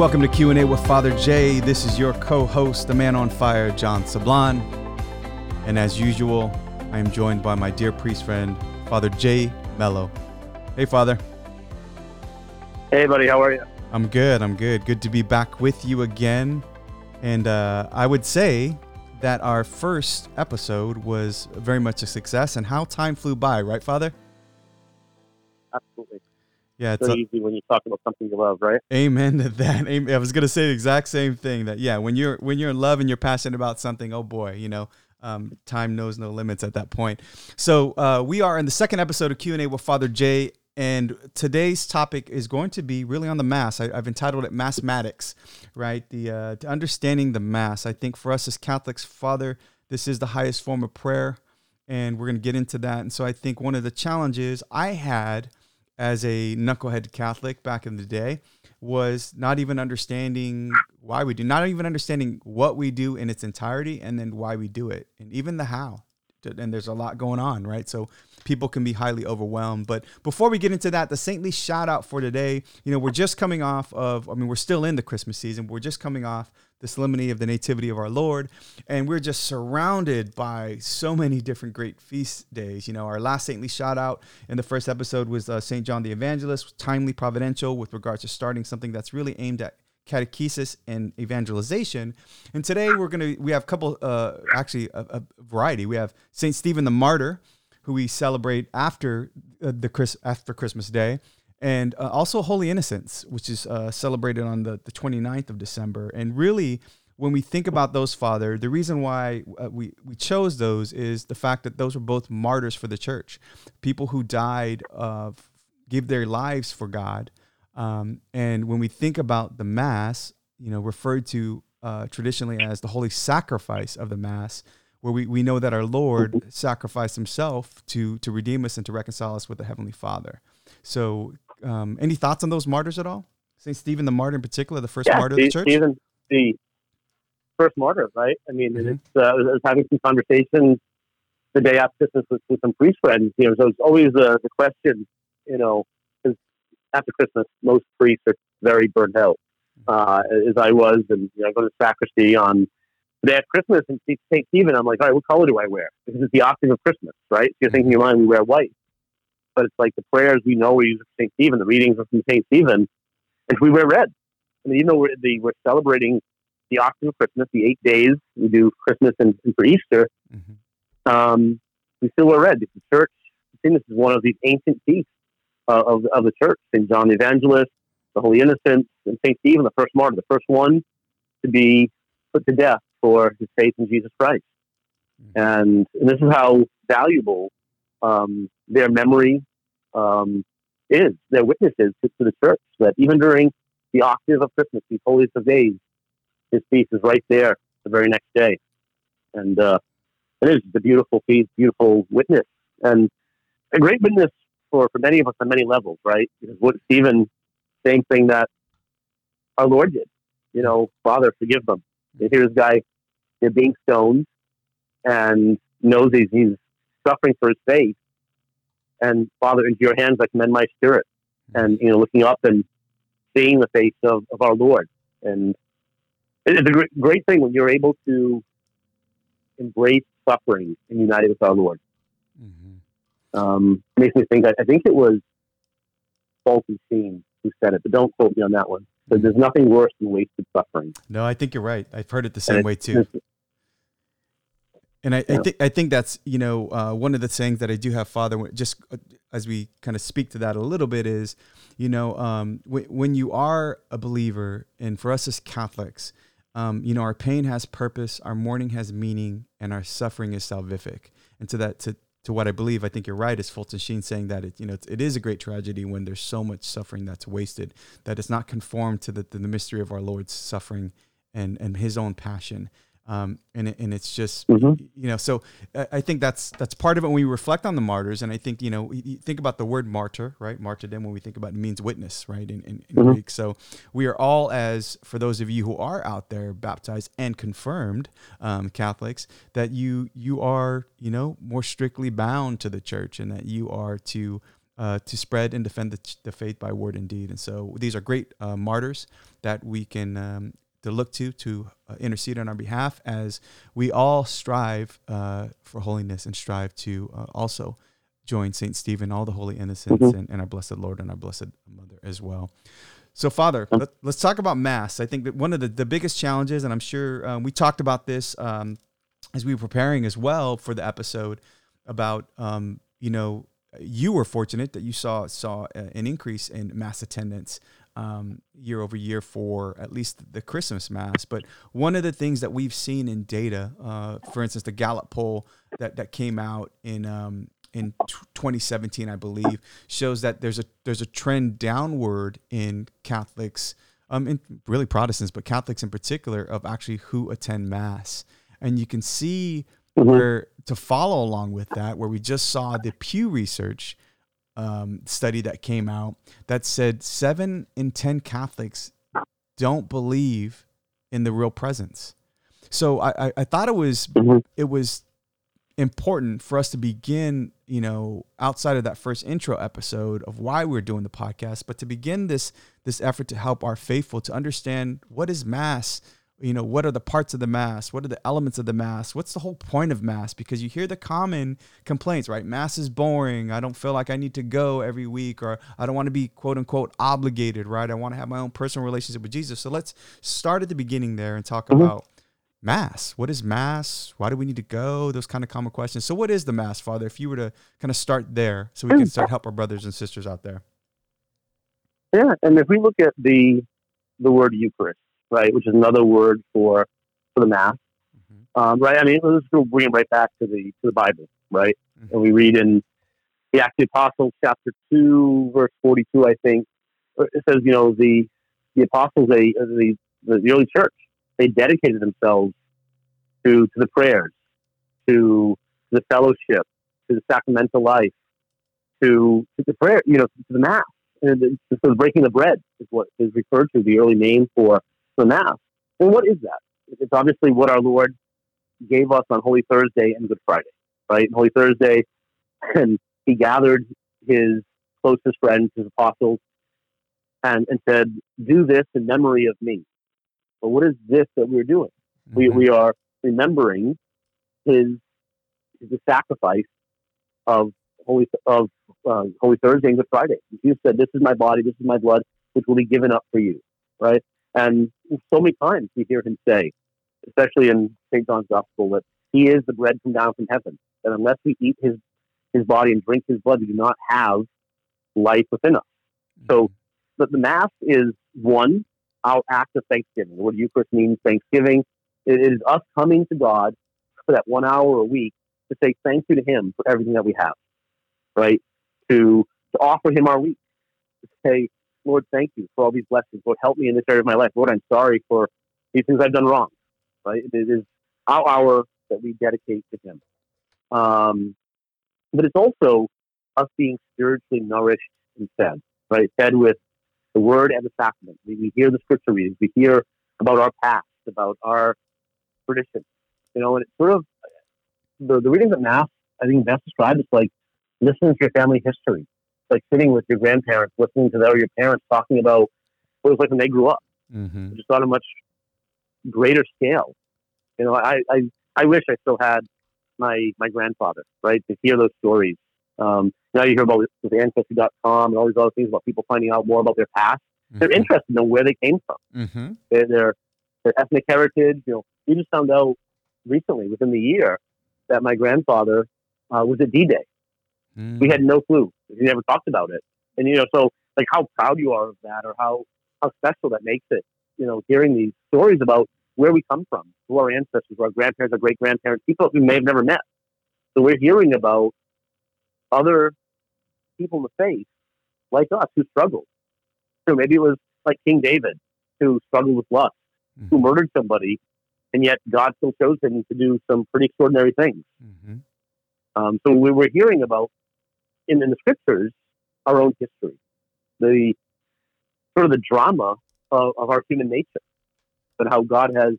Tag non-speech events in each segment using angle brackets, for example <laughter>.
Welcome to Q&A with Father Jay. This is your co-host, the man on fire, John Sablan. And as usual, I am joined by my dear priest friend, Father Jay Mello. Hey, Father. Hey, buddy. How are you? I'm good. I'm good. Good to be back with you again. And uh, I would say that our first episode was very much a success and how time flew by, right, Father? Yeah, it's so easy when you talk about something you love, right? Amen to that. I was gonna say the exact same thing. That yeah, when you're when you're in love and you're passionate about something, oh boy, you know, um, time knows no limits at that point. So uh, we are in the second episode of Q and A with Father Jay, and today's topic is going to be really on the mass. I, have entitled it "Mathematics," right? The uh, understanding the mass. I think for us as Catholics, Father, this is the highest form of prayer, and we're gonna get into that. And so I think one of the challenges I had as a knucklehead Catholic back in the day was not even understanding why we do, not even understanding what we do in its entirety, and then why we do it, and even the how. And there's a lot going on, right? So people can be highly overwhelmed. But before we get into that, the saintly shout out for today, you know, we're just coming off of, I mean, we're still in the Christmas season. We're just coming off the solemnity of the Nativity of our Lord. And we're just surrounded by so many different great feast days. You know, our last saintly shout out in the first episode was uh, St. John the Evangelist, timely providential with regards to starting something that's really aimed at catechesis and evangelization. And today we're going to, we have a couple, uh, actually a, a variety. We have St. Stephen the Martyr, who we celebrate after uh, the Chris, after Christmas Day and uh, also Holy Innocents, which is uh, celebrated on the, the 29th of December. And really, when we think about those, Father, the reason why uh, we, we chose those is the fact that those were both martyrs for the church, people who died of, give their lives for God. Um, and when we think about the Mass, you know, referred to uh, traditionally as the holy sacrifice of the Mass, where we, we know that our Lord mm-hmm. sacrificed himself to, to redeem us and to reconcile us with the Heavenly Father. So um, any thoughts on those martyrs at all? Saint Stephen the martyr in particular, the first yeah, martyr of the church. Stephen, the first martyr, right? I mean, mm-hmm. it's uh, I was having some conversations the day after Christmas with, with some priest friends. You know, so it's always uh, the question, you know, because after Christmas, most priests are very burnt out, mm-hmm. uh, as I was, and you know, I go to the sacristy on the day after Christmas and see St. Stephen. I'm like, all right, what color do I wear? Because it's the octave of Christmas, right? So you're thinking in your mind, we wear white but it's like the prayers we know we use St. Stephen, the readings of St. Stephen, and we wear red. I mean, even though we're, the, we're celebrating the octave of Christmas, the eight days we do Christmas and, and for Easter, mm-hmm. um, we still wear red the church, I think this is one of these ancient feasts uh, of, of the church. St. John the Evangelist, the Holy Innocents, and St. Stephen, the first martyr, the first one to be put to death for his faith in Jesus Christ. Mm-hmm. And, and, this is how valuable um, their memory um, is. They're witnesses to, to, the church that even during the octave of Christmas, these holiest of days, his feast is right there the very next day. And uh, it is a beautiful feast, beautiful witness, and a great witness for, for many of us on many levels, right? Because what Stephen, same thing that our Lord did. You know, Father, forgive them. Here's this guy, they're being stoned, and knows he's, he's suffering for his faith, and Father, into your hands I commend my spirit. And, you know, looking up and seeing the face of, of our Lord. And it's a great, great thing when you're able to embrace suffering and unite with our Lord. Mm-hmm. Um, makes me think, I, I think it was Sheen who said it, but don't quote me on that one. But there's nothing worse than wasted suffering. No, I think you're right. I've heard it the same way too. And I, yeah. I think I think that's you know uh, one of the sayings that I do have, Father. Just uh, as we kind of speak to that a little bit is, you know, um, w- when you are a believer, and for us as Catholics, um, you know, our pain has purpose, our mourning has meaning, and our suffering is salvific. And to that, to to what I believe, I think you're right. Is Fulton Sheen saying that it, you know, it is a great tragedy when there's so much suffering that's wasted, that it's not conformed to the, the mystery of our Lord's suffering and and His own passion. Um, and it, and it's just mm-hmm. you know so I think that's that's part of it when we reflect on the martyrs and I think you know you think about the word martyr right martyrdom when we think about it, it means witness right in, in, in mm-hmm. Greek so we are all as for those of you who are out there baptized and confirmed um, Catholics that you you are you know more strictly bound to the church and that you are to uh, to spread and defend the, the, faith by word and deed. And so these are great uh, martyrs that we can um, to look to to uh, intercede on our behalf as we all strive uh, for holiness and strive to uh, also join Saint Stephen, all the holy innocents, mm-hmm. and, and, our blessed Lord and our blessed Mother as well. So, Father, let, us talk about Mass. I think that one of the, the biggest challenges, and I'm sure um, we talked about this um, as we were preparing as well for the episode about, um, you know, you were fortunate that you saw saw an increase in mass attendance um, year over year for at least the Christmas mass. But one of the things that we've seen in data, uh, for instance, the Gallup poll that that came out in um, in 2017, I believe, shows that there's a there's a trend downward in Catholics, um, in really Protestants, but Catholics in particular, of actually who attend mass, and you can see mm-hmm. where to follow along with that, where we just saw the Pew Research um, study that came out that said seven in 10 Catholics don't believe in the real presence. So I, I, I thought it was mm-hmm. it was important for us to begin, you know, outside of that first intro episode of why we're doing the podcast, but to begin this this effort to help our faithful to understand what is mass, you know what are the parts of the mass? What are the elements of the mass? What's the whole point of mass? Because you hear the common complaints right? Mass is boring. I don't feel like i need to go every week or i don't want to be quote unquote obligated right? I want to have my own personal relationship with jesus. So let's start at the beginning there and talk mm-hmm. about mass. What is mass? Why do we need to go? Those kind of common questions. So what is the mass father? If you were to kind of start there so we can start help our brothers and sisters out there. Yeah and if we look at the the word eucharist right, which is another word for for the mass, mm-hmm. um, right? I mean, let's bring it right back to the to the Bible, right? Mm-hmm. And we read in the Acts of the Apostles, chapter two, verse forty-two, I think it says, you know, the the apostles, they uh, the the early church, they dedicated themselves to to the prayers, to the fellowship, to the sacramental life, to to the prayer, you know, to the mass. And the, so breaking the bread is what is referred to the early name for the Mass. And what is that? It's obviously what our Lord gave us on Holy Thursday and Good Friday, right? Holy Thursday, <clears throat> and he gathered his closest friends, his apostles, and, and said, Do this in memory of me. But what is this that we're doing? Mm-hmm. We, we are remembering his, his sacrifice of Holy, of, uh, Holy Thursday and Good Friday. Jesus said, This is my body, this is my blood, which will be given up for you, right? And so many times we hear him say, especially in St. John's Gospel, that he is the bread from down from heaven. That unless we eat his his body and drink his blood, we do not have life within us. So but mm-hmm. the Mass is one, our act of thanksgiving. The word Eucharist means thanksgiving. It is us coming to God for that one hour a week to say thank you to Him for everything that we have, right? To to offer Him our week, to say Lord, thank you for all these blessings. Lord, help me in this area of my life. Lord, I'm sorry for these things I've done wrong. Right? It is our hour that we dedicate to Him. Um, but it's also us being spiritually nourished and fed, right? Fed with the Word and the sacrament. We, we hear the Scripture readings. We hear about our past, about our traditions. You know, and it's sort of the, the readings at Mass. I think best described as like listening to your family history like sitting with your grandparents, listening to their, your parents talking about what it was like when they grew up, mm-hmm. just on a much greater scale. You know, I, I, I wish I still had my, my grandfather, right, to hear those stories. Um, now you hear about with Ancestry.com and all these other things about people finding out more about their past. Mm-hmm. They're interested in where they came from, mm-hmm. their, their, their ethnic heritage. You know, we just found out recently, within the year, that my grandfather uh, was at D-Day. Mm. We had no clue. We never talked about it. And you know, so like how proud you are of that, or how how special that makes it. You know, hearing these stories about where we come from, who our ancestors, our grandparents, our great grandparents, people we may have never met. So we're hearing about other people in the faith like us who struggled. So maybe it was like King David who struggled with lust, mm-hmm. who murdered somebody, and yet God still chose him to do some pretty extraordinary things. Mm-hmm. Um, so we were hearing about in, in the scriptures our own history, the sort of the drama of, of our human nature, and how God has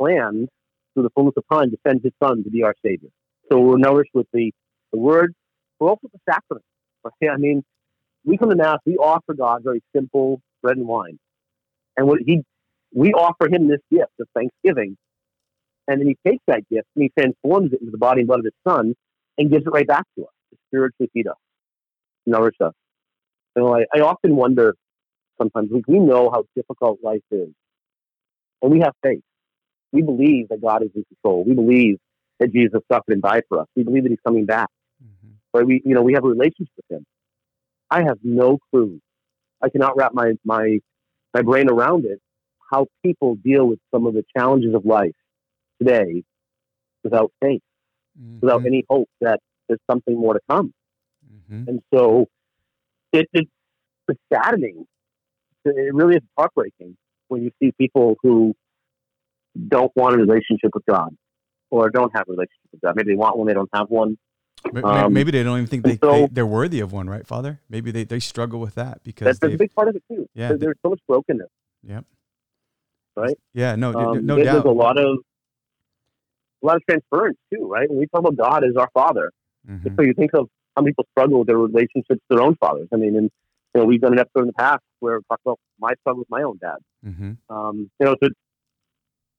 planned through the fullness of time to send His Son to be our Savior. So we're nourished with the, the Word, but also the sacrament. Okay? I mean, we come to Mass, we offer God very simple bread and wine. And what he, we offer him this gift of thanksgiving. And then he takes that gift and he transforms it into the body and blood of his son and gives it right back to us spiritually feed us, nourish us. So I, I often wonder sometimes, we, we know how difficult life is. And we have faith. We believe that God is in control. We believe that Jesus suffered and died for us. We believe that he's coming back. Mm-hmm. Right? We, you know, we have a relationship with him. I have no clue. I cannot wrap my, my, my brain around it, how people deal with some of the challenges of life today without faith, mm-hmm. without any hope that there's something more to come. Mm-hmm. And so it, it, it's saddening. It really is heartbreaking when you see people who don't want a relationship with God or don't have a relationship with God. Maybe they want one, they don't have one. Um, maybe they don't even think they, so, they, are worthy of one, right, Father? Maybe they, they struggle with that because that's a big part of it too. Yeah, there's, there's so much brokenness. Yep. Right. Yeah. No. Um, no there's, doubt. There's a lot of a lot of transference too, right? When we talk about God as our Father, mm-hmm. so you think of how many people struggle with their relationships with their own fathers. I mean, and you know, we've done an episode in the past where we talk about my struggle with my own dad. Mm-hmm. Um, you know, so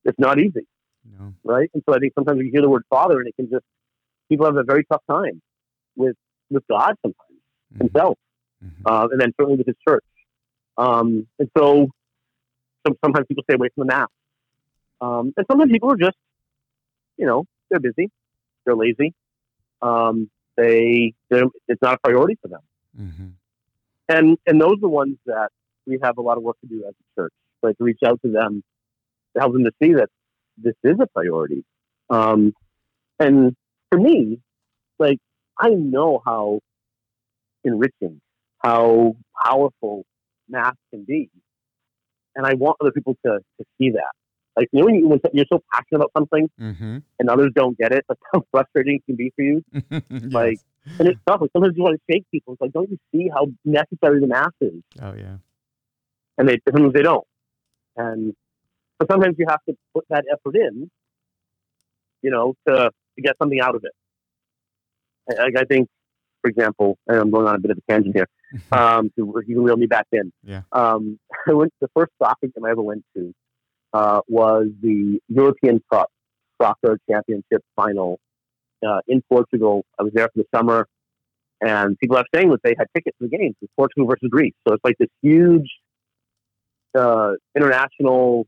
it's not easy, no. right? And so I think sometimes you hear the word father, and it can just people have a very tough time with with God sometimes mm-hmm. himself, mm-hmm. uh, and then certainly with his church. Um, and so, some, sometimes people stay away from the mass, um, and sometimes people are just, you know, they're busy, they're lazy, um, they it's not a priority for them, mm-hmm. and and those are the ones that we have a lot of work to do as a church, like to reach out to them to help them to see that this is a priority. Um, and for me, like I know how enriching, how powerful mass can be, and I want other people to to see that. Like you know when, you, when you're so passionate about something mm-hmm. and others don't get it, <laughs> that's how frustrating it can be for you. <laughs> yes. Like and it's tough. Like sometimes you want to shake people. It's like, don't you see how necessary the mass is? Oh yeah. And they sometimes they don't. And but sometimes you have to put that effort in, you know, to, to get something out of it. I, I think, for example, and I'm going on a bit of a tangent here, <laughs> um, so you can reel me back in. Yeah. Um, I went, to the first soccer game I ever went to uh, was the European Cup soccer championship final uh, in Portugal. I was there for the summer, and people are saying that they had tickets to the game. It's Portugal versus Greece, so it's like this huge uh, international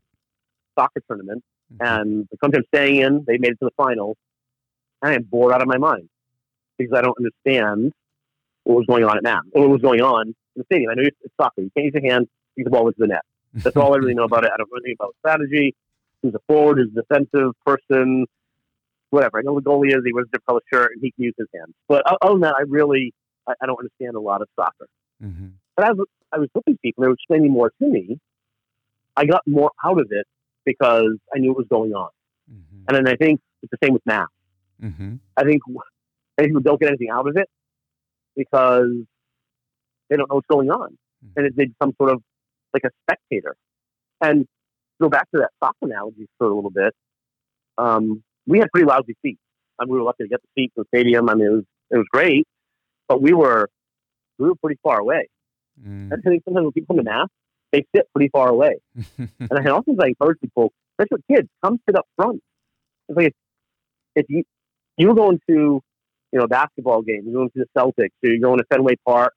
soccer tournament, mm-hmm. and the country I'm staying in, they made it to the finals. I am bored out of my mind because I don't understand what was going on at NAM, what was going on in the stadium. I know it's soccer. You can't use your hands, get the ball into the net. That's all I really know about it. I don't know anything about strategy. Who's a forward, who's a defensive person, whatever. I know the goalie is, he wears a different color shirt, and he can use his hands. But other than that, I really, I, I don't understand a lot of soccer. Mm-hmm. But as I was looking people, they were explaining more to me. I got more out of it because I knew what was going on. Mm-hmm. And then I think it's the same with mass. Mm-hmm. I think people don't get anything out of it because they don't know what's going on. Mm-hmm. And they become sort of like a spectator. And go back to that soccer analogy for a little bit. Um, we had pretty lousy seats. I mean, we were lucky to get the seats in the stadium. I mean, it was it was great, but we were we were pretty far away. Mm. I think sometimes when people come to mass, they sit pretty far away. <laughs> and I also I encourage people, especially kids, come sit up front. It's like if, if you you were going to, you know, a basketball game, you're going to the Celtics, or you're going to Fenway Park.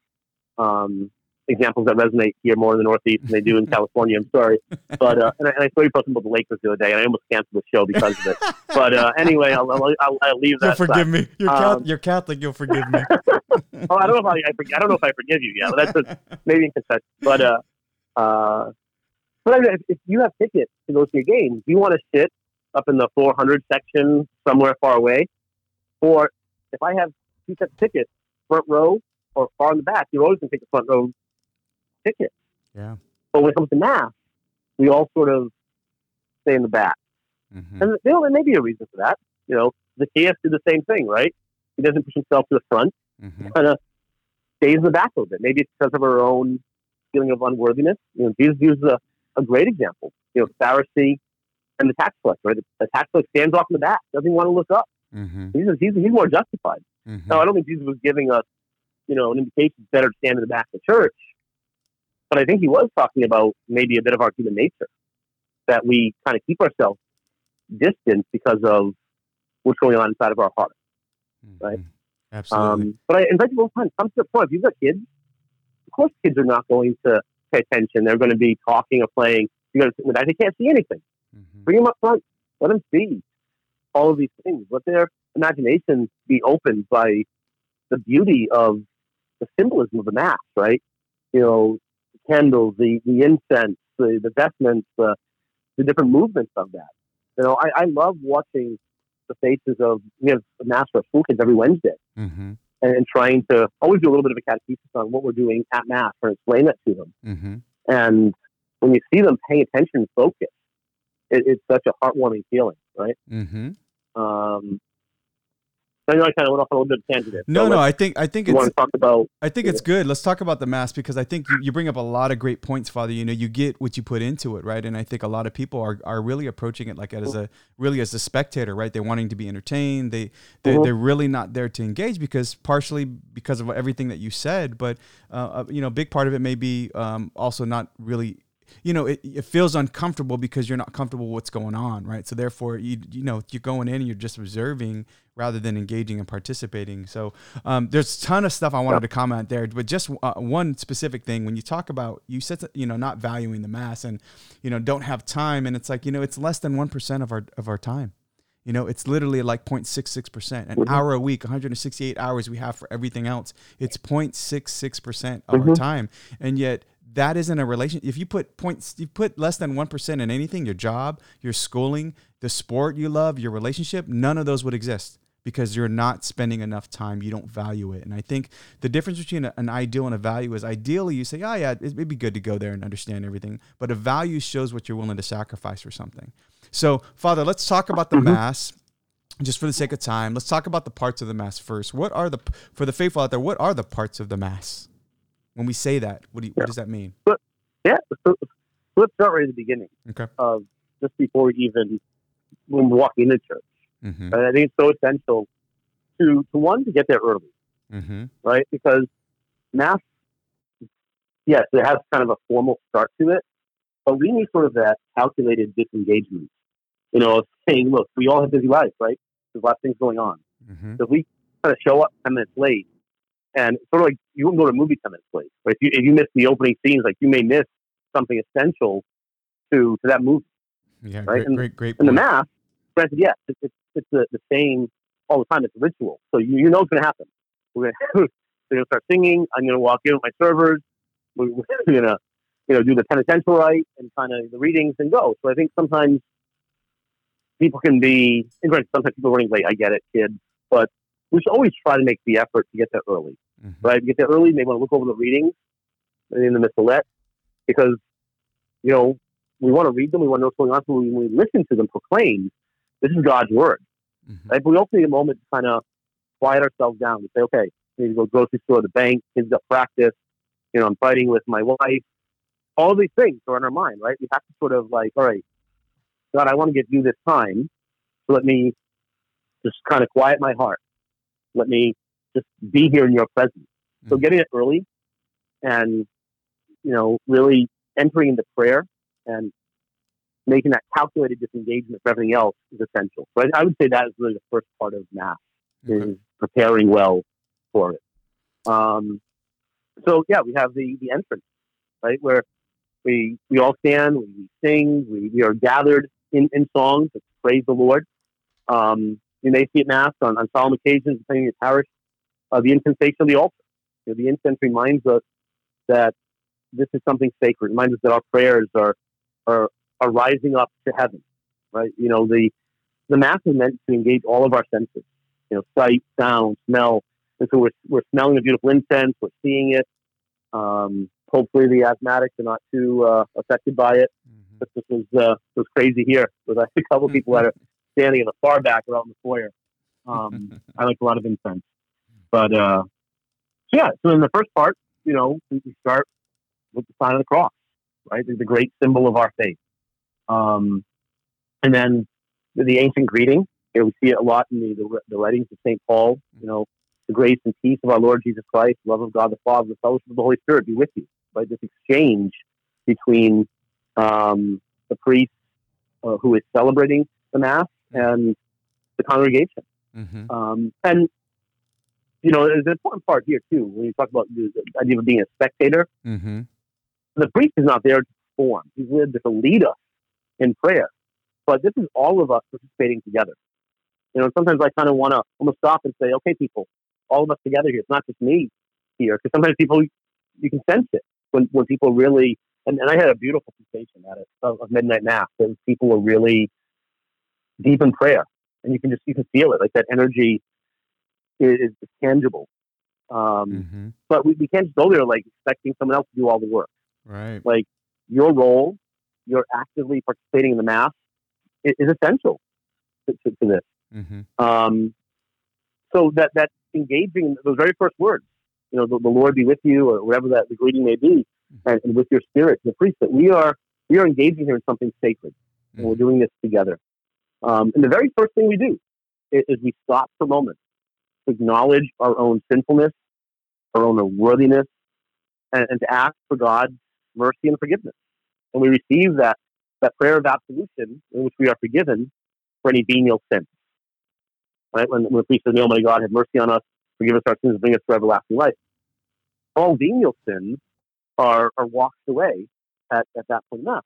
Um, examples that resonate here more in the Northeast than they do in <laughs> California. I'm sorry, but uh, and, I, and I saw you posting about the Lakers the other day, and I almost canceled the show because of it. But uh, anyway, I'll, I'll, I'll, I'll leave that. You'll forgive me. You're, um, you're Catholic. You'll forgive me. <laughs> oh, I don't know if I, I, I don't know if I forgive you yet. But that's a, maybe in confession. But uh, uh, but I mean, if, if you have tickets to go see a game, do you want to sit up in the 400 section somewhere far away? Or if I have two sets of tickets, front row or far in the back, you're always going to take the front row ticket. Yeah. But when it comes to mass, we all sort of stay in the back. Mm-hmm. And you know, there may be a reason for that. You know, the Zacchaeus did the same thing, right? He doesn't push himself to the front. Mm-hmm. Kind of stays in the back a little bit. Maybe it's because of our own feeling of unworthiness. You know, Jesus uses a, a great example. You know, Pharisee and the tax collector. Right? The, tax collector stands off in the back, doesn't want to look up. Mm-hmm. He's, he's, he's more justified. Mm-hmm. Now, I don't think Jesus was giving us you know, an indication is better to stand in the back of the church. But I think he was talking about maybe a bit of our human nature that we kind of keep ourselves distant because of what's going on inside of our heart. Right. Mhm. Absolutely. Um, but I invite people all the time. Come to the point. If you've got kids, of course, kids are not going to pay attention. They're going to be talking or playing. You got to sit with that. They can't see anything. Mhm. Bring them up front. Let them see all of these things. Let their imagination be opened by the beauty of the symbolism of the mass. Right? You know, candles, the the incense, the the vestments, the the different movements of that. You know, I, I love watching the faces of we have a mass for school kids every Wednesday Mhm. and, and trying to always do a little bit of a catechesis on what we're doing at Mass and explain that to them. Mhm. And when you see them paying attention and focus, it, it's such a heartwarming feeling, right? Mhm. Um, I know I kind of went off a little bit of tangent. No, So no, I think I think it's about I think it's good. Let's talk about the mass because I think you, you bring up a lot of great points, Father. You know, you get what you put into it, right? And I think a lot of people are, are really approaching it like as a really as a spectator, right? They're wanting to be entertained. They they're, Mhm. they're really not there to engage because partially because of everything that you said, but uh, uh, you know, a big part of it may be um, also not really. You know, it, it feels uncomfortable because you're not comfortable with what's going on, right? So therefore, you you know, you're going in and you're just observing rather than engaging and participating. So um, there's a ton of stuff I wanted to comment there, but just uh, one specific thing when you talk about you said you know not valuing the mass and you know don't have time, and it's like you know it's less than one percent of our of our time. You know, it's literally like 0.66 percent, an Mhm. hour a week, 168 hours we have for everything else. It's 0.66 percent of our Mhm. time, and yet that isn't a relation. If you put points, you put less than one percent in anything, your job, your schooling, the sport you love, your relationship, none of those would exist because you're not spending enough time. You don't value it. And I think the difference between an ideal and a value is ideally you say, oh, yeah, it- it'd be good to go there and understand everything. But a value shows what you're willing to sacrifice for something. So, Father, let's talk about the Mhm. Mass. Just for the sake of time, let's talk about the parts of the Mass first. What are the, for the faithful out there, what are the parts of the Mass? When we say that, what, do you, what does that mean? yeah. So, so let's start right at the beginning Okay. of just before we even when we're walking into church. Mm-hmm. I think it's so essential to to one to get there early. Mm-hmm. right? Because mass, yes, it has kind of a formal start to it, but we need sort of that calculated disengagement. You know, of saying, look, we all have busy lives, right? There's a lot of things going on. Mm-hmm. So if we kind of show up 10 minutes late, and sort of like you wouldn't go to a movie 10 minutes late, right? If you, if you miss the opening scenes, like you may miss something essential to, to that movie. Yeah. Right? Great, And- great, great. And the point. mass, granted, yes, it's, it's, it's the, the same all the time. It's a ritual. So you, you know it's going to happen. We're going <laughs> to start singing. I'm going to walk in with my servers. <laughs> We're, we're going to, you know, do the penitential rite and kind of the readings and go. So I think sometimes people can be, and granted, sometimes people are running late. I get it, kids. But we should always try to make the effort to get there early, Mhm. right? Get there early. Maybe want to look over the readings in the missalette because, you know, we want to read them. We want to know what's going on. So when we listen to them proclaimed, this is God's word, Mhm. right? But we also need a moment to kind of quiet ourselves down and say, okay, I need to go grocery store, the bank, kids got practice. You know, I'm fighting with my wife. All these things are in our mind, right? We have to sort of like, all right, God, I want to give you this time. So let me just kind of quiet my heart. Let me just be here in your presence. So Mhm. getting it early and, you know, really entering into prayer and making that calculated disengagement for everything else is essential. But I would say that is really the first part of Mass Okay. is preparing well for it. Um, so yeah, we have the the entrance, right, where we we all stand, we, we sing, we, we are gathered in, in songs to praise the Lord. Um, you may see at Mass on, on solemn occasions, depending on your parish, uh, the incensation on the altar. You know, the incense reminds us that this is something sacred. It Reminds us that our prayers are are are rising up to heaven, right? You know, the the Mass is meant to engage all of our senses. You know, sight, sound, smell, and so we're we're smelling the beautiful incense, we're seeing it. Um, hopefully, the asthmatics are not too uh, affected by it. Mhm. But this was uh, was crazy here with a <laughs> couple people that are <laughs> standing in the far back or out in the foyer. Um, <laughs> I like a lot of incense, but uh, so yeah. So in the first part, you know, we we start with the sign of the cross, right? The, the great symbol of our faith. Um, and then the, the ancient greeting. You know, we see it a lot in the, the, the writings of St. Paul. You know, the grace and peace of our Lord Jesus Christ, love of God the Father, the fellowship of the Holy Spirit be with you. Right, this exchange between um, the priest uh, who is celebrating the mass and the congregation. Mm-hmm. Um, and you know, there's an important part here too when you talk about the, idea of being a spectator. Mm-hmm. The priest is not there to perform; he's there to lead us in prayer. But this is all of us participating together. You know, sometimes I kind of want to almost stop and say, "Okay, people, all of us together here. It's not just me here." Because sometimes people, you can sense it when when people really. And, and I had a beautiful sensation at it of, of midnight mass. And people were really deep in prayer, and you can just you can feel it. Like that energy is, is tangible. Um, Mm-hmm. But we, we can't just go there like expecting someone else to do all the work. Right. Like your role, you're actively participating in the mass is, is essential to, to, to this. Mm-hmm. Um, so that that engaging those very first words, you know, the, the Lord be with you, or whatever that the greeting may be, and, and with your spirit, the priest, that we are we are engaging here in something sacred, and we're Mhm. doing this together. Um, and the very first thing we do is, is we stop for a moment acknowledge our own sinfulness, our own unworthiness, and, and to ask for God's mercy and forgiveness. And we receive that that prayer of absolution in which we are forgiven for any venial sin. Right? When, when the priest says, Almighty God have mercy on us, forgive us our sins, and bring us to everlasting life. All venial sins are, are washed away at, at that point in.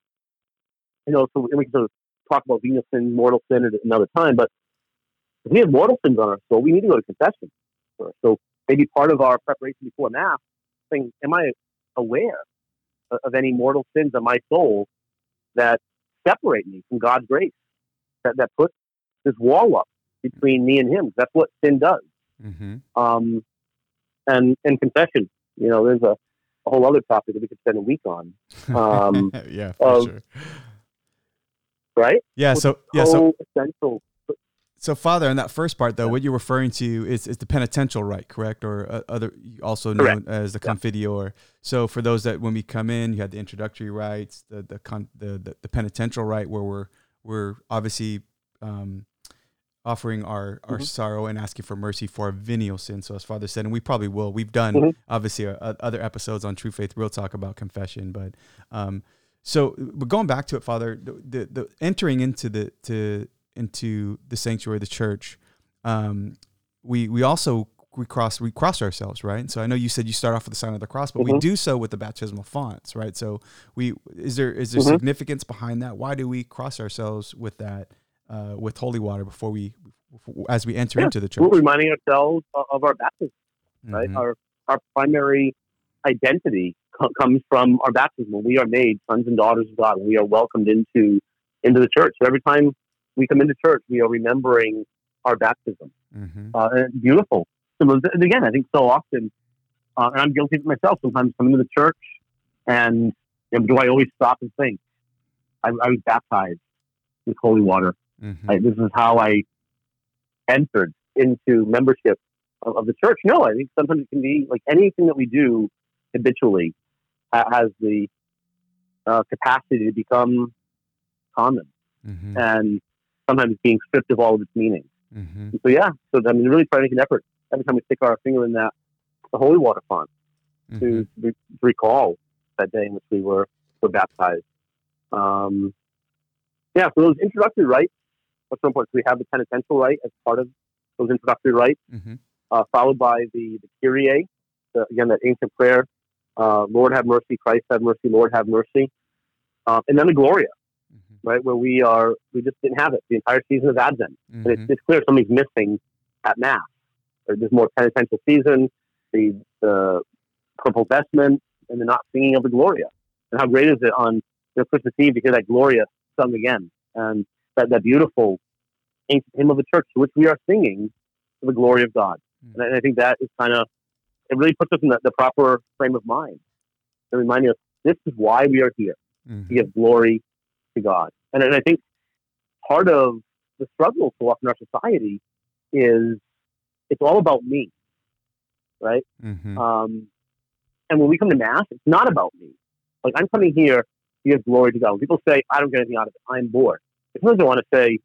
You know, so we can sort of talk about venial sin, mortal sin at another time, but we have mortal sins on our soul, we need to go to confession first. So maybe part of our preparation before Mass, saying, Am I aware of, of any mortal sins on my soul that separate me from God's grace? That, that put this wall up between me and Him. That's what sin does. Mm-hmm. Um, and and confession, you know, there's a, a whole other topic that we could spend a week on, Um, <laughs> yeah, for of- sure. right? Yeah. So yeah. So so essential. So Father, in that first part though, what you're referring to is is the penitential rite, correct? Or uh, other also known Correct. as the Yeah. So for those that when we come in, you had the introductory rites, the the con, the, the the penitential rite, where we're we're obviously um, offering our our Mhm. sorrow and asking for mercy for our venial sin. So as Father said, and we probably will. We've done Mhm. obviously uh, uh, other episodes on True Faith. We'll talk about confession, but um, so but going back to it, Father, the, the, the entering into the to into the sanctuary, of the church, um, we we also we cross we cross ourselves, right? And so I know you said you start off with the sign of the cross, but we Mhm. do so with the baptismal fonts, right? So we is there is there Mhm. significance behind that? Why do we cross ourselves with that uh, with holy water before we as we enter Yeah, into the church? We're reminding ourselves of, our baptism. right? Mhm. Our our primary identity co- comes from our baptism. When we are made sons and daughters of God, we are welcomed into into the church. So every time we come into church, we are remembering our baptism. Mhm. Uh, and it's beautiful. So and again, I think so often, uh, and I'm guilty of it myself. Sometimes coming to the church, and you know, do I always stop and think? I, I was baptized with holy water. Mhm. I, this is how I entered into membership of, of the church. No, I think sometimes it can be like anything that we do habitually ha- has the uh, capacity to become common Mhm. and sometimes being stripped of all of its meaning. Mhm. So yeah, so I mean, really try to make an effort every time we stick our finger in that the holy water font Mhm. to, re- to recall that day in which we were were baptized. Um, yeah, so those introductory rites are so important. So we have the penitential rite as part of those introductory rites, Mhm. uh, followed by the, the Kyrie, the, again, that ancient prayer, uh, Lord have mercy, Christ have mercy, Lord have mercy. Uh, and then the Gloria. Right, where we are, we just didn't have it the entire season of Advent. And it's, Mhm. it's clear something's missing at Mass. There's more penitential season, the, the purple vestment, and the not singing of the Gloria. And how great is it on you know, Christmas Eve to hear that Gloria sung again, and that, that beautiful ancient hymn of the church to which we are singing to the glory of God. Mm. And I, think that is kind of, it really puts us in the, the proper frame of mind. And reminding us, this is why we are here, to Mhm. give glory to God. And, and I think part of the struggle so often in our society is it's all about me, right? Mhm. Um, and when we come to Mass, it's not about me. Like, I'm coming here to give glory to God. When people say, I don't get anything out of it, I'm bored. Sometimes I want to say,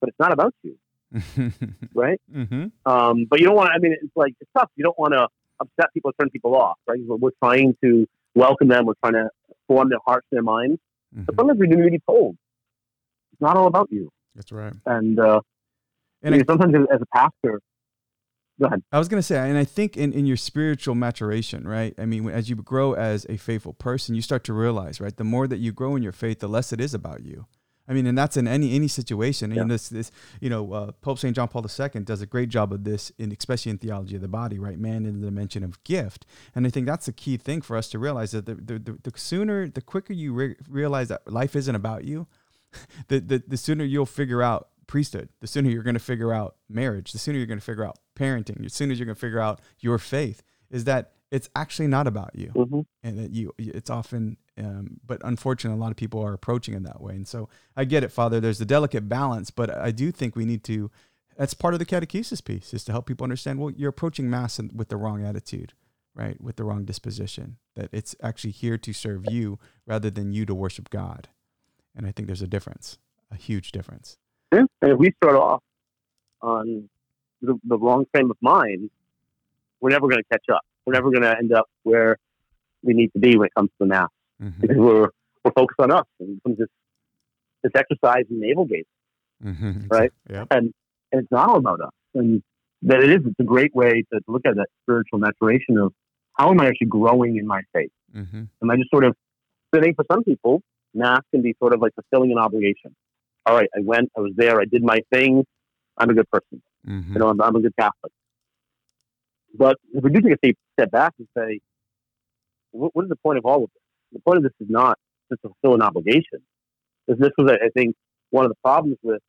but it's not about you. <laughs> right? hmm Um, but you don't want. I mean, it's like it's tough. You don't want to upset people, or turn people off, right? We're, we're trying to welcome them. We're trying to form their hearts, and their minds. But sometimes we need to be told not all about you. That's right. And uh, And I- sometimes as, as a pastor, go ahead. I was gonna say, and I think in, in your spiritual maturation, right? I mean, as you grow as a faithful person, you start to realize, right? The more that you grow in your faith, the less it is about you. I mean, and that's in any any situation. Yeah. And this this you know, uh, Pope Saint John Paul II does a great job of this, in especially in theology of the body, right? Man in the dimension of gift, and I think that's the key thing for us to realize that the the, the, the sooner, the quicker you re- realize that life isn't about you, <laughs> the, the the sooner you'll figure out priesthood, the sooner you're going to figure out marriage, the sooner you're going to figure out parenting, the sooner you're going to figure out your faith, is that it's actually not about you, hmm and that you it's often, um, but unfortunately, a lot of people are approaching it that way, and so I get it, Father. There's a delicate balance, but I do think we need to. That's part of the catechesis piece is to help people understand. Well, you're approaching mass with the wrong attitude, right? With the wrong disposition. That it's actually here to serve you rather than you to worship God, and I think there's a difference, a huge difference. Yeah. And if we start off on the, the wrong frame of mind, we're never going to catch up. We're never going to end up where we need to be when it comes to the mass Mm-hmm. because we're we're focused on us and it this this exercise in navel gazing. Mm-hmm. Right. Yep. and and it's not all about us. And that it is. It's a great way to look at that spiritual maturation of how am I actually growing in my faith? Mm-hmm. Am I just sort of sitting? For some people, mass can be sort of like fulfilling an obligation. All right, I went, I was there, I did my thing. I'm a good person. Mm-hmm. You know, I'm, I'm a good Catholic. But if we do take a step- back and say, what, what is the point of all of this? The point of this is not to fulfill an obligation. This, this was, I think, one of the problems with,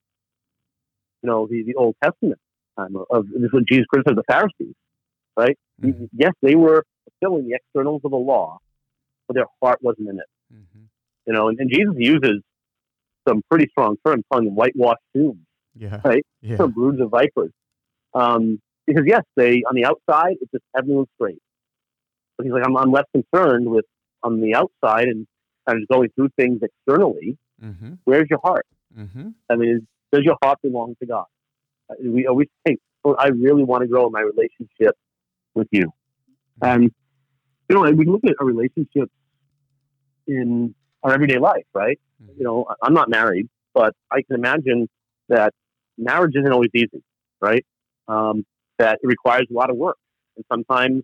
you know, the, the Old Testament time of, of this is what Jesus criticized the Pharisees, right? Mhm. Yes, they were fulfilling the externals of the law, but their heart wasn't in it. Mhm. You know, and, and Jesus uses some pretty strong terms, calling them whitewashed tombs Yeah. Right. Yeah. or broods of vipers. Um, because yes, they on the outside it's just everyone's straight. But he's like, I'm, I'm less concerned with on the outside and kind of just going through things externally. Mm-hmm. Where's your heart? Mm-hmm. I mean, is, does your heart belong to God? Uh, We always think, well, I really want to grow in my relationship with you. And you know, we look at our relationships in our everyday life, right? you know, I'm not married, but I can imagine that marriage isn't always easy, right? Um, that it requires a lot of work, and sometimes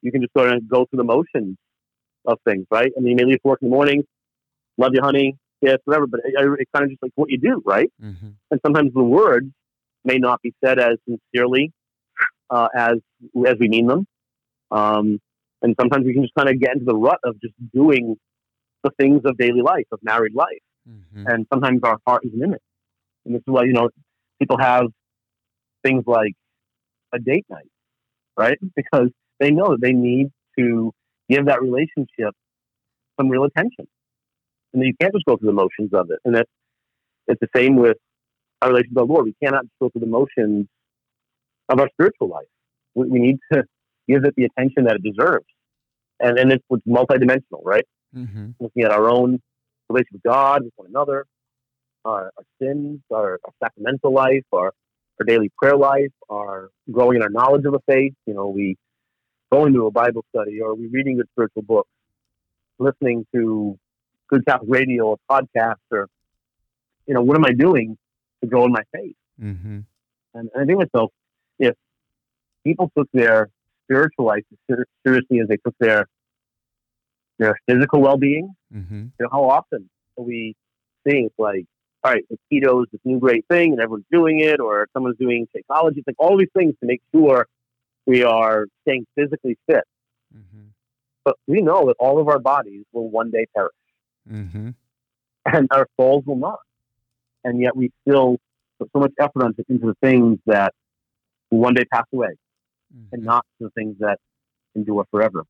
you can just sort of go through the motions of things, right? I mean, you may leave work in the morning, love you, honey, yes, whatever, but it, it's kind of just like what you do, right? Mm-hmm. And sometimes the words may not be said as sincerely uh, as as we mean them, um, and sometimes we can just kind of get into the rut of just doing the things of daily life, of married life Mm-hmm. and sometimes our heart isn't in it. And this is why you know people have things like a date night, right? <laughs> Because they know that they need to give that relationship some real attention, and you can't just go through the motions of it. And it's it's the same with our relationship with the Lord. We cannot just go through the motions of our spiritual life. We, we need to give it the attention that it deserves, and and it's, it's multidimensional, right? Mm-hmm. looking at our own relationship with God, with one another, our, our sins, our, our sacramental life, our, our daily prayer life, our growing in our knowledge of the faith. You know, we going to a Bible study or we reading good spiritual books, listening to good Catholic radio or podcasts, or you know, what am I doing to grow in my faith? Mm-hmm. And, and I think myself, if people took their spiritual life as seriously as they took their their physical well being, Mm-hmm. you know, how often are we think like, all right, the keto is this new great thing and everyone's doing it, or someone's doing psychology. It's like all these things to make sure we are staying physically fit. Mm-hmm. But we know that all of our bodies will one day perish Mm-hmm. and our souls will not. And yet we still put so much effort into, into the things that will one day pass away and not the things that endure forever.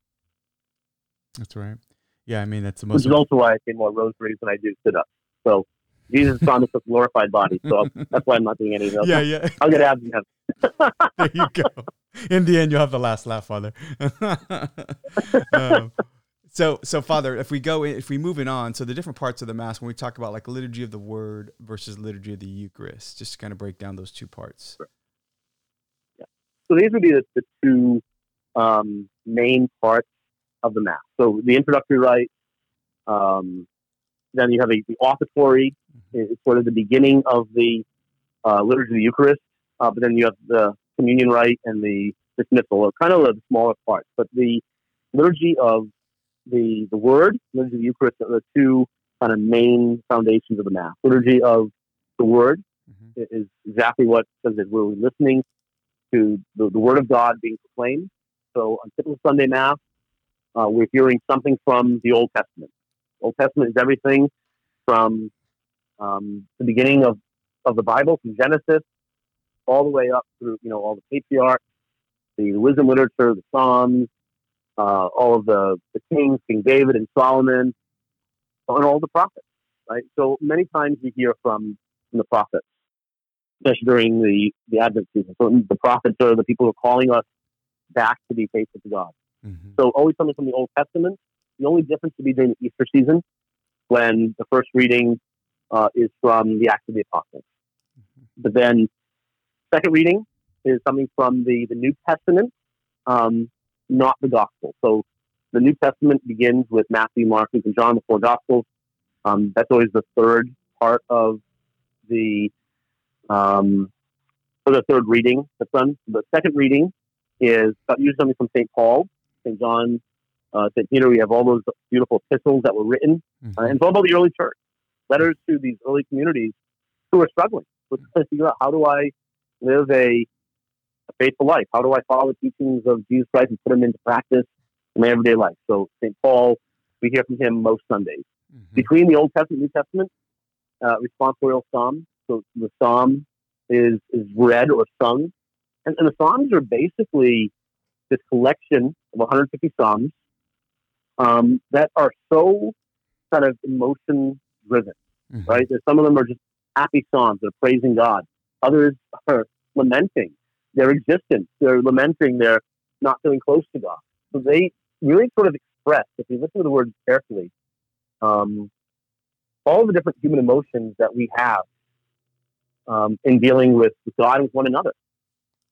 That's right. Yeah, I mean that's the Which most. is also why I say more rosaries than I do sit ups. So Jesus promised a glorified body. So <laughs> that's why I'm not doing any of those. yeah, yeah. I'll get abs in heaven. <laughs> <laughs> there you go. In the end, you'll have the last laugh, Father. um, So, so Father, if we go, if we moving on, so the different parts of the Mass, when we talk about like liturgy of the Word versus liturgy of the Eucharist, just to kind of break down those two parts. Yeah. So these would be the, the two um, main parts of the Mass. So the introductory rite, um, then you have a, the offertory, mm-hmm. it's sort of the beginning of the uh, liturgy of the Eucharist, uh, but then you have the communion rite and the dismissal, or kind of the smaller parts. But the liturgy of the the Word, liturgy of the Eucharist, are the two kind of main foundations of the Mass. Liturgy of the Word mm-hmm. is exactly what says that we're listening to the, the Word of God being proclaimed. So on typical Sunday Mass, uh, we're hearing something from the Old Testament. Old Testament is everything from um, the beginning of, of the Bible, from Genesis, all the way up through, you know, all the patriarchs, the wisdom literature, the Psalms, uh, all of the, the kings, King David and Solomon, and all the prophets, right? So many times we hear from, from the prophets, especially during the, the Advent season. So the prophets are the people who are calling us back to be faithful to God. Mm-hmm. So always something from the Old Testament. The only difference would be during the Easter season when the first reading uh, is from the Acts of the Apostles. Mm-hmm. But then second reading is something from the, the New Testament, um, not the Gospel. So the New Testament begins with Matthew, Mark, Luke, and John, the four Gospels. Um, that's always the third part of the um, for the third reading that's done. The second reading is usually something from St. Paul, St. John, uh, St. Peter. We have all those beautiful epistles that were written. Mm-hmm. Uh, and it's all about the early church, letters to these early communities who are struggling with trying to figure out how do I live a, a faithful life? How do I follow the teachings of Jesus Christ and put them into practice in my everyday life? So St. Paul, we hear from him most Sundays. Mm-hmm. Between the Old Testament and New Testament, uh, responsorial psalm. So the psalm is is read or sung, and, and the psalms are basically this collection of 150 psalms um, that are so kind of emotion driven, mm-hmm. right? Some of them are just happy songs, they're praising God. Others <laughs> are lamenting their existence. They're lamenting their not feeling close to God. So they really sort of express, if you listen to the words carefully, um, all the different human emotions that we have um, in dealing with, God and with one another.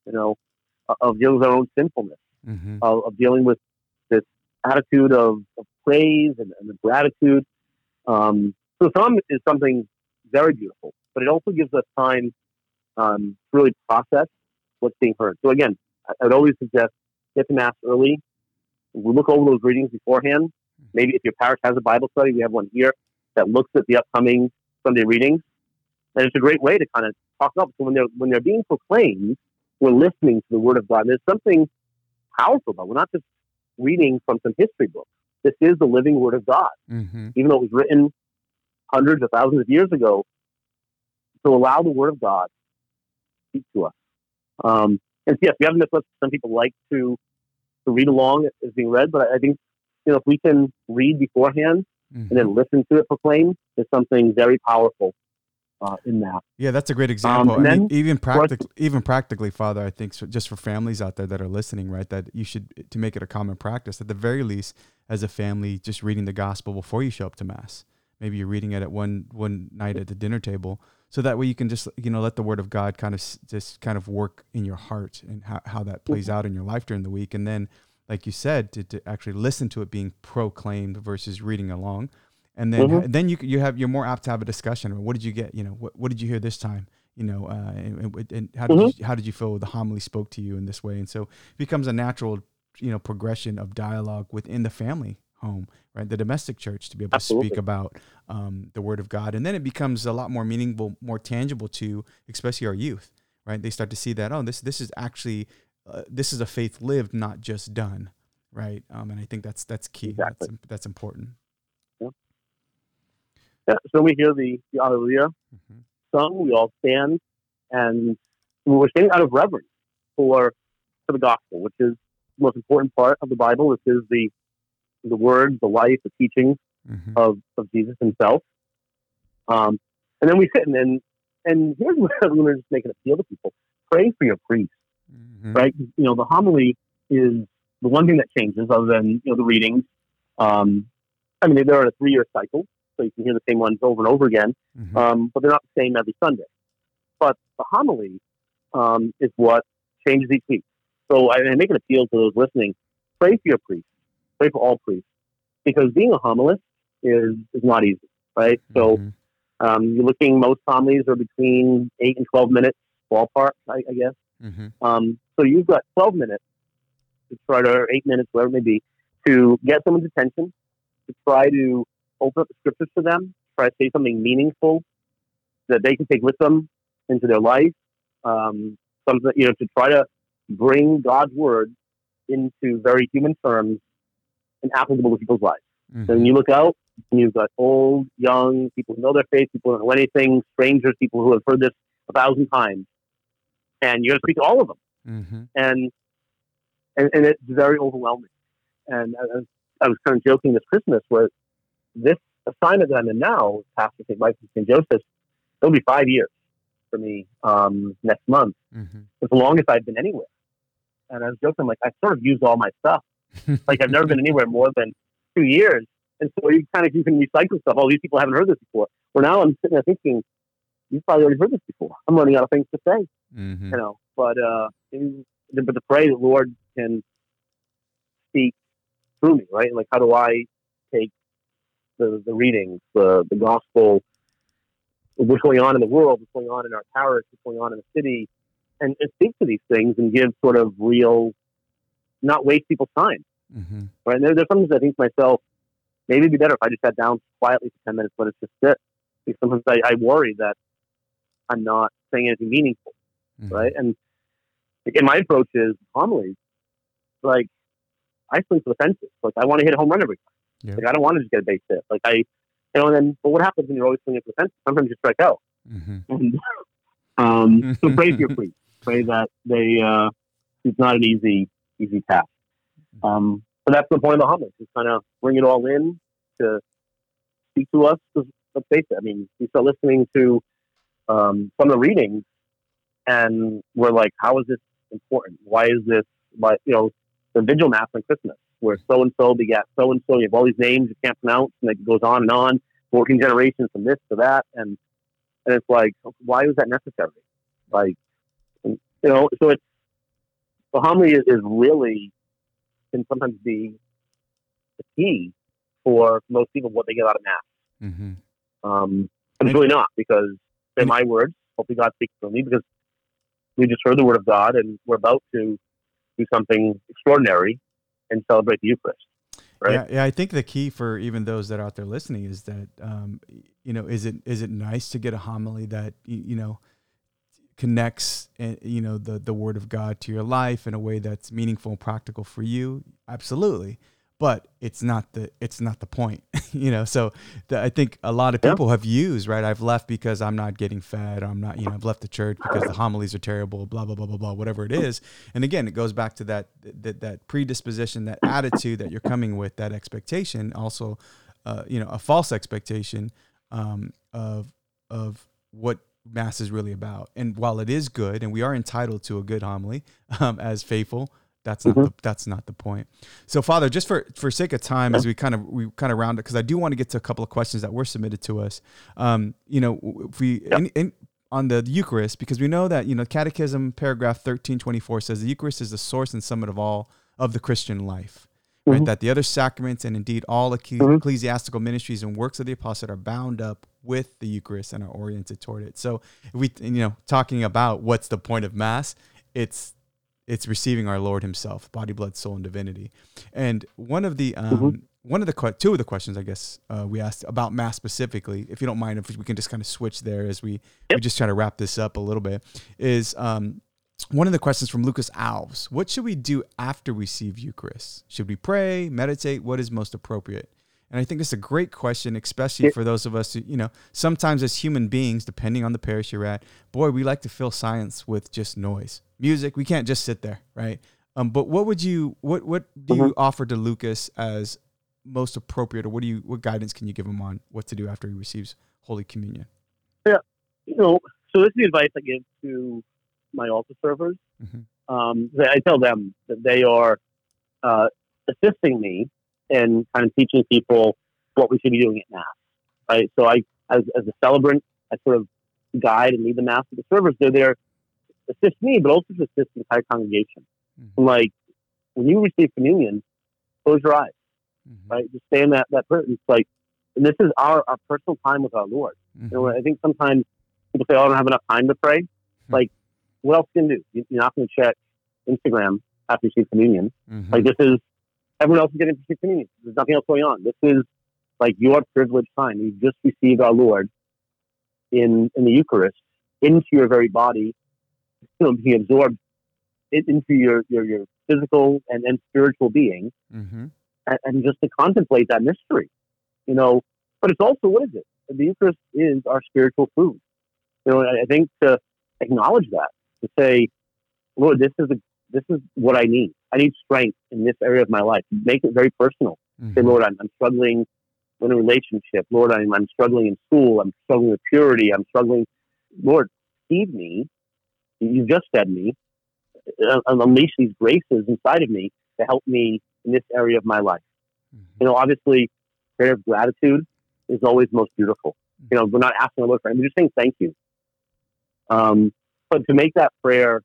You know, of dealing with our own sinfulness, mm-hmm. of, of, dealing with this attitude of, of praise and, and gratitude. Um, so some is something very beautiful, but it also gives us time um, to really process what's being heard. So again, I would always suggest get to mass early. We look over those readings beforehand. Maybe if your parish has a Bible study, we have one here that looks at the upcoming Sunday readings, and it's a great way to kind of talk up. So when they're when they're being proclaimed, we're listening to the Word of God. And There's something powerful about. We're not just reading from some history book. This is the living Word of God, mm-hmm. even though it was written hundreds of thousands of years ago. To allow the Word of God to speak to us. Um, and yes, we have this list. Some people like to to read along as being read, but I think you know if we can read beforehand mm-hmm. and then mm-hmm. listen to it proclaimed, there's something very powerful uh, in that. Yeah, that's a great um, example. Um, I mean, even practically, even practically, Father, I think so just for families out there that are listening, right, that you should to make it a common practice at the very least, as a family, just reading the gospel before you show up to mass. Maybe you're reading it at one one night at the dinner table so that way you can just you know let the word of god kind of just kind of work in your heart and how, how that plays mm-hmm. out in your life during the week and then like you said to, to actually listen to it being proclaimed versus reading along and then mm-hmm. then you you have you're more apt to have a discussion what did you get you know what, what did you hear this time you know uh, and, and, how did mm-hmm. you, how did you feel the homily spoke to you in this way and so it becomes a natural you know progression of dialogue within the family home, right? The domestic church to be able Absolutely. to speak about um, the Word of God, and then it becomes a lot more meaningful, more tangible to, especially our youth, right? They start to see that oh, this this is actually uh, this is a faith lived, not just done, right? Um, and I think that's that's key. Exactly. That's, that's important. Yeah. So we hear the, the Alleluia mm-hmm. sung. We all stand, and we're standing out of reverence for for the gospel, which is the most important part of the Bible. This is the the words, the life, the teachings mm-hmm. of, of Jesus himself. Um, and then we sit and, and, and here's <laughs> I'm going just making an appeal to people. Pray for your priest, mm-hmm. right? You know, the homily is the one thing that changes other than, you know, the readings Um, I mean, they're on a three-year cycle, so you can hear the same ones over and over again, Mhm. um, but they're not the same every Sunday. But the homily um, is what changes each week. So I, I make an appeal to those listening: pray for your priest, pray for all priests, because being a homilist is is not easy, right? So Mhm. um, you're looking most homilies are between eight and twelve minutes ballpark, I, I guess. Mhm. Um, so you've got 12 minutes to try to, or eight minutes, whatever it may be, to get someone's attention, to try to open up the scriptures to them, try to say something meaningful that they can take with them into their life. Um, something, you know, to try to bring God's word into very human terms and applicable to people's lives. Mhm. So when you look out, and you've got old, young, people who know their faith, people who don't know anything, strangers, people who have heard this a thousand times, and you're going to speak to all of them, Mhm. and and, and it's very overwhelming. And I, was- I was kind of joking this Christmas where this assignment that I'm in now, Pastor St. Michael St. Joseph, it'll be five years for me um, next month. Mhm. It's the longest I've been anywhere. And I was joking, like I sort of used all my stuff. Like I've never been <laughs> anywhere more than two years. And so you kind of you can recycle stuff. Oh, these people haven't heard this before. Well, now I'm sitting there thinking, you've probably already heard this before. I'm running out of things to say, Mhm. you know. But uh, in- but to pray the Lord can speak through me, right? Like, how do I take the the readings, the the gospel, what's going on in the world, what's going on in our parish, what's going on in the city, and, and speak to these things and give sort of real, not waste people's time Mhm. right? And there, there's sometimes I think to myself, maybe it'd be better if I just sat down quietly for 10 minutes, let it just sit. Because sometimes I, I worry that I'm not saying anything meaningful, Mhm. right? And again, my approach is homilies. Like, I swing for the fences. Like, I want to hit a home run every time. Yeah. Like, I don't want to just get a base hit. Like, I, you know, and then, but what happens when you're always swinging for the fences? Sometimes you strike out. Mhm. <laughs> And, um, so pray for your priests. Pray that they, uh, it's not an easy, easy task. Um, but that's the point of the homily, is kind of bring it all in to speak to us. let's face it, I mean, we start listening to um, some of the readings, and we're like, how is this important? Why is this, why, you know, the vigil mass on Christmas, where so and so begat so and so, you have all these names you can't pronounce, and it goes on and on, 14 generations from this to that, and and it's like, why was that necessary? Like, you know, so it's the homily is, is really can sometimes be the key for most people what they get out of mass. Mhm. Um, but it's really not because they're my words. Hopefully, God speaks through me because we just heard the word of God and we're about to do something extraordinary and celebrate the Eucharist. Right? Yeah, yeah. I think the key for even those that are out there listening is that, um, you know, is it is it nice to get a homily that you know connects, uh, you know, the the Word of God to your life in a way that's meaningful and practical for you? Absolutely, but it's not the it's not the point, <laughs> you know. So the, I think a lot of Yeah. people have used right. I've left because I'm not getting fed. Or I'm not, you know, I've left the church because the homilies are terrible. Blah blah blah blah blah. Whatever it is, and again, it goes back to that that that predisposition, that attitude that you're coming with, that expectation. Also, uh, you know, a false expectation um, of of what mass is really about. And while it is good, and we are entitled to a good homily <laughs> um, as faithful, that's not Mhm. the, that's not the point. So, Father, just for for sake of time, as we kind of we kind of round it, because I do want to get to a couple of questions that were submitted to us. Um, you know, if we Yeah. in, in, on the Eucharist, because we know that you know Catechism paragraph thirteen twenty four says the Eucharist is the source and summit of all of the Christian life. Right, Mhm. that the other sacraments and indeed all eccle- Mhm. ecclesiastical ministries and works of the apostle are bound up with the Eucharist and are oriented toward it. So, if we, you know, talking about what's the point of Mass, it's it's receiving our Lord Himself, body, blood, soul, and divinity. And one of the um, Mhm. one of the que- two of the questions I guess uh, we asked about Mass specifically, if you don't mind, if we can just kind of switch there as we we just try to wrap this up a little bit, is um, one of the questions from Lucas Alves. What should we do after we receive Eucharist? Should we pray, meditate? What is most appropriate? And I think it's a great question, especially for those of us who, you know, sometimes as human beings, depending on the parish you're at, boy, we like to fill science with just noise. Music, we can't just sit there, right? Um, but what would you, what, what do you offer to Lucas as most appropriate, or what do you, what guidance can you give him on what to do after he receives Holy Communion? Yeah. You know, so this is the advice I give to my altar servers. Mhm. Um, I tell them that they are uh, assisting me and kind of teaching people what we should be doing at mass. Right. So I, as, as a celebrant, I sort of guide and lead the mass. But the servers, they're there to assist me, but also to assist the entire congregation. Mm-hmm. Like when you receive communion, close your eyes. Mm-hmm. Right. Just stay in that that person. It's like, and this is our, our personal time with our Lord. Mm-hmm. You know, I think sometimes people say, "Oh, I don't have enough time to pray." Mm-hmm. Like, what else can you do? You're not going to check Instagram after you receive communion. Mm-hmm. Like this is everyone else is getting to communion. There's nothing else going on. This is like your privileged time. You've just received our Lord in in the Eucharist into your very body, you know, being absorbed it into your your, your physical and, and spiritual being, mm-hmm. and, and just to contemplate that mystery, you know. But it's also what is it? The Eucharist is our spiritual food. You know, I think to acknowledge that, to say, Lord, this is a this is what I need. I need strength in this area of my life. Make it very personal. Mm-hmm. Say, Lord, I'm, I'm, struggling in a relationship. Lord, I'm, I'm struggling in school. I'm struggling with purity. I'm struggling. Lord, feed me. You just fed me. Uh, unleash these graces inside of me to help me in this area of my life. Mm-hmm. You know, obviously, prayer of gratitude is always most beautiful. You know, we're not asking the Lord for anything. We're just saying thank you. Um, but to make that prayer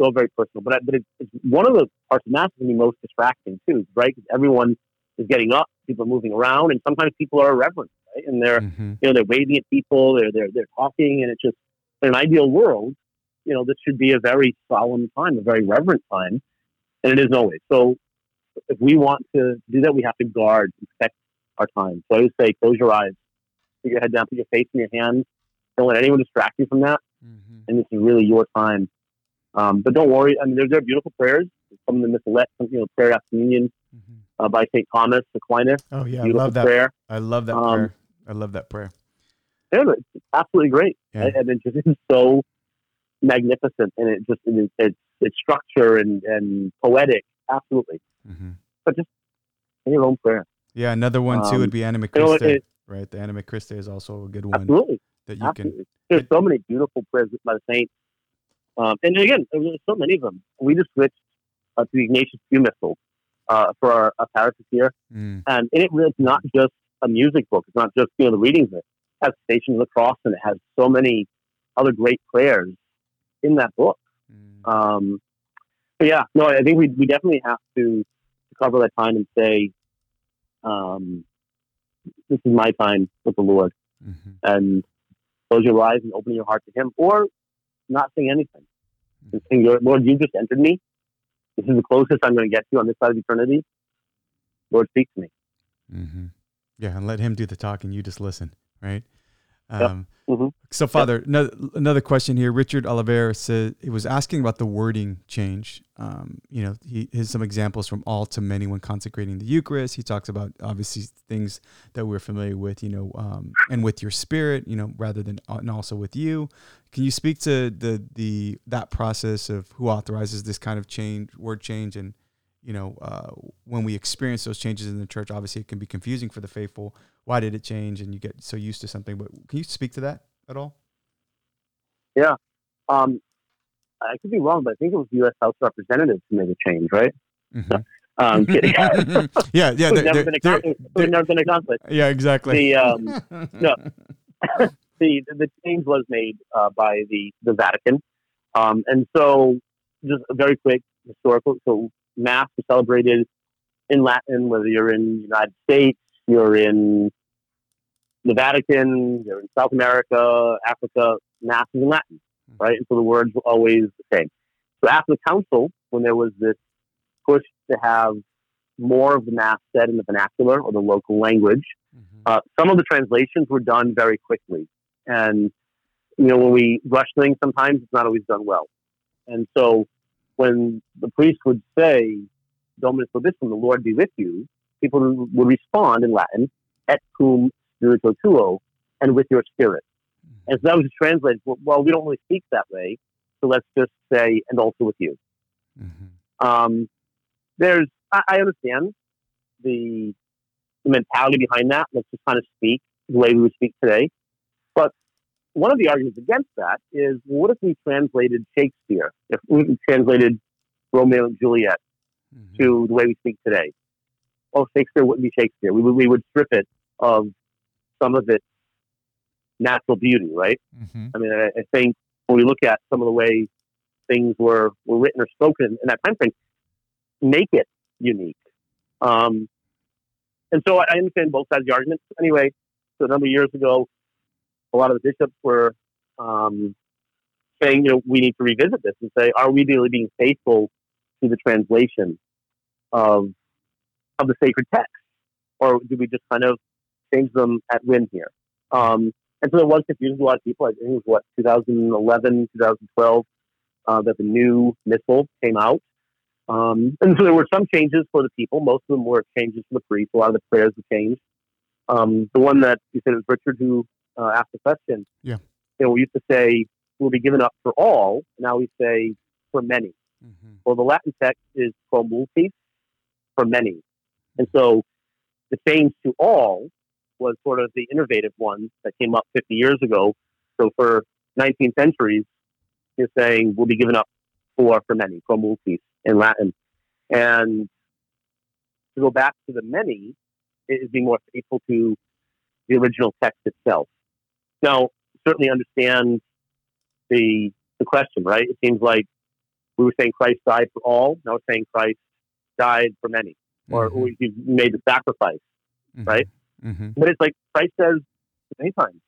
so very personal. But but it's, it's one of the parts of mass can be most distracting too, right? Because everyone is getting up, people are moving around, and sometimes people are irreverent, right? And they're mm-hmm. you know they're waving at people, they're they're they're talking, and it's just in an ideal world, you know, this should be a very solemn time, a very reverent time, and it isn't always. So if we want to do that, we have to guard, protect our time. So I would say, close your eyes, put your head down, put your face in your hands. Don't let anyone distract you from that. Mm-hmm. And this is really your time um, but don't worry. I mean, there's, there are beautiful prayers. Some of them Missalette, you know, prayer after communion mm-hmm. uh, by St. Thomas Aquinas. Oh, yeah. I love that. Prayer. I love that um, prayer. I love that prayer. Yeah, it's absolutely great. Yeah. And it just is so magnificent and it just, it, it's, it's structure and, and poetic. Absolutely. Mm-hmm. But just in your own prayer. Yeah. Another one too um, would be Anima Christi, you know, it, right? The Anima Christi is also a good one. Absolutely. That you absolutely. can. There's so many beautiful prayers by the saints um, and again, there's so many of them. We just switched uh, to the Ignatius Pew Missal uh, for our, our parish here, mm. and it, it's not just a music book. It's not just you know the readings. It has Stations of the Cross, and it has so many other great prayers in that book. Mm. Um, but yeah, no, I think we we definitely have to, to cover that time and say, um, "This is my time with the Lord," mm-hmm. and close your eyes and open your heart to Him, or not saying anything. And hmm. saying, Lord, you just entered me. This is the closest I'm going to get to on this side of eternity. Lord, speak to me. Mm-hmm. Yeah, and let Him do the talking. You just listen, right? Um, mm-hmm. So, Father, yep. another, another question here. Richard Oliveira said he was asking about the wording change. Um, you know, he has some examples from all to many when consecrating the Eucharist. He talks about obviously things that we're familiar with, you know, um, and with your spirit, you know, rather than uh, and also with you. Can you speak to the the that process of who authorizes this kind of change, word change, and you know, uh, when we experience those changes in the church, obviously it can be confusing for the faithful. Why did it change? And you get so used to something. But can you speak to that at all? Yeah. Um, I could be wrong, but I think it was the U.S. House Representatives who made a change, right? Mm-hmm. <laughs> Um, <laughs> yeah, yeah. We've never, been a con- never been a conflict. Yeah, exactly. The um, <laughs> no, the the change was made uh, by the the Vatican, um, and so just a very quick historical. So mass is celebrated in Latin, whether you're in the United States, you're in the Vatican, you're in South America, Africa, mass is in Latin, hmm. right? And so the words were always the same. So after the council, when there was this push to have more of the mass said in the vernacular or the local language, mm-hmm. uh, some of the translations were done very quickly. And, you know, when we rush things, sometimes it's not always done well. And so when the priest would say, Dominus vobiscum, the Lord be with you, people would respond in Latin, et cum spiritu tuo, and with your spirit. Mm-hmm. And so that was translated, well, we don't really speak that way, so let's just say, and also with you. Mm-hmm. Um, there's, I, I understand the, the mentality behind that. Let's just kind of speak the way we would speak today. But one of the arguments against that is what if we translated Shakespeare? If we translated Romeo and Juliet mm-hmm. to the way we speak today? oh, Shakespeare wouldn't be Shakespeare. We would, we would strip it of some of its natural beauty, right? Mm-hmm. I mean, I, I think when we look at some of the ways things were, were written or spoken in that time frame, make it unique. Um, and so I, I understand both sides of the argument. Anyway, so a number of years ago, a lot of the bishops were um, saying, you know, we need to revisit this and say, are we really being faithful to the translation of of the sacred text, or do we just kind of change them at whim here? Um, and so there was confusion a lot of people. I think it was what 2011, 2012 uh, that the new missal came out. Um, and so there were some changes for the people. Most of them were changes for the priests. A lot of the prayers were changed. Um, the one that you said it was Richard who uh, asked the question. Yeah. You know, we used to say will be given up for all. Now we say for many. Mm-hmm. Well, the Latin text is pro multis, for many. And so the change to all was sort of the innovative one that came up 50 years ago. So for 19 centuries, you're saying will be given up for for many, pro multis in Latin. And to go back to the many is being more faithful to the original text itself. Now, certainly understand the the question, right? It seems like we were saying Christ died for all. Now we're saying Christ died for many, or Mhm. he made the sacrifice. Mhm. right? Mm-hmm. But it's like Christ says many times,